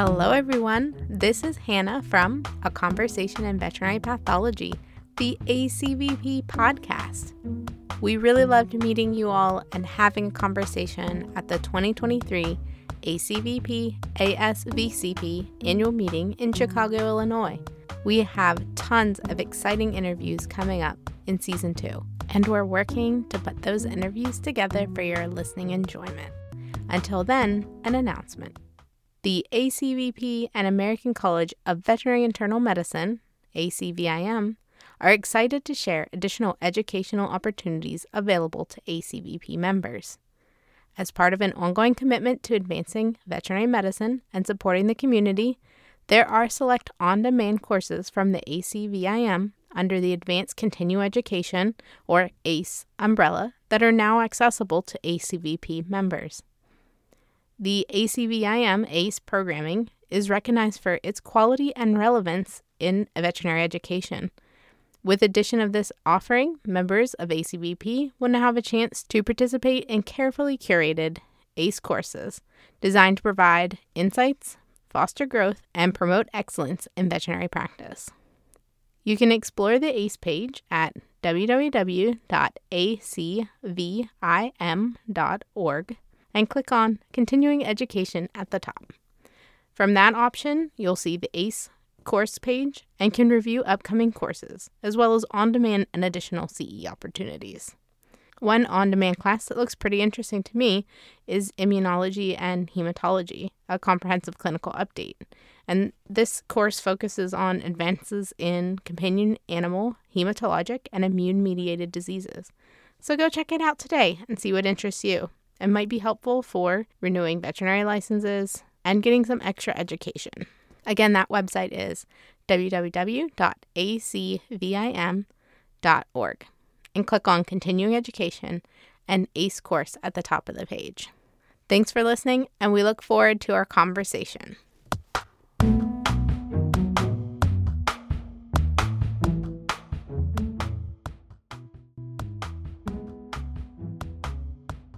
Hello, everyone. This is Hannah from A Conversation in Veterinary Pathology, the ACVP podcast. We really loved meeting you all and having a conversation at the 2023 ACVP ASVCP annual meeting in Chicago, Illinois. We have tons of exciting interviews coming up in season two, and we're working to put those interviews together for your listening enjoyment. Until then, an announcement. The ACVP and American College of Veterinary Internal Medicine, ACVIM, are excited to share additional educational opportunities available to ACVP members. As part of an ongoing commitment to advancing veterinary medicine and supporting the community, there are select on demand courses from the ACVIM under the Advanced Continuing Education, or ACE, umbrella that are now accessible to ACVP members. The ACVIM ACE programming is recognized for its quality and relevance in veterinary education. With addition of this offering, members of ACVP will now have a chance to participate in carefully curated ACE courses designed to provide insights, foster growth, and promote excellence in veterinary practice. You can explore the ACE page at www.acvim.org and click on Continuing Education at the top. From that option, you'll see the ACE course page and can review upcoming courses, as well as on demand and additional CE opportunities. One on demand class that looks pretty interesting to me is Immunology and Hematology, a comprehensive clinical update. And this course focuses on advances in companion animal, hematologic, and immune mediated diseases. So go check it out today and see what interests you. It might be helpful for renewing veterinary licenses and getting some extra education. Again, that website is www.acvim.org and click on Continuing Education and ACE course at the top of the page. Thanks for listening, and we look forward to our conversation.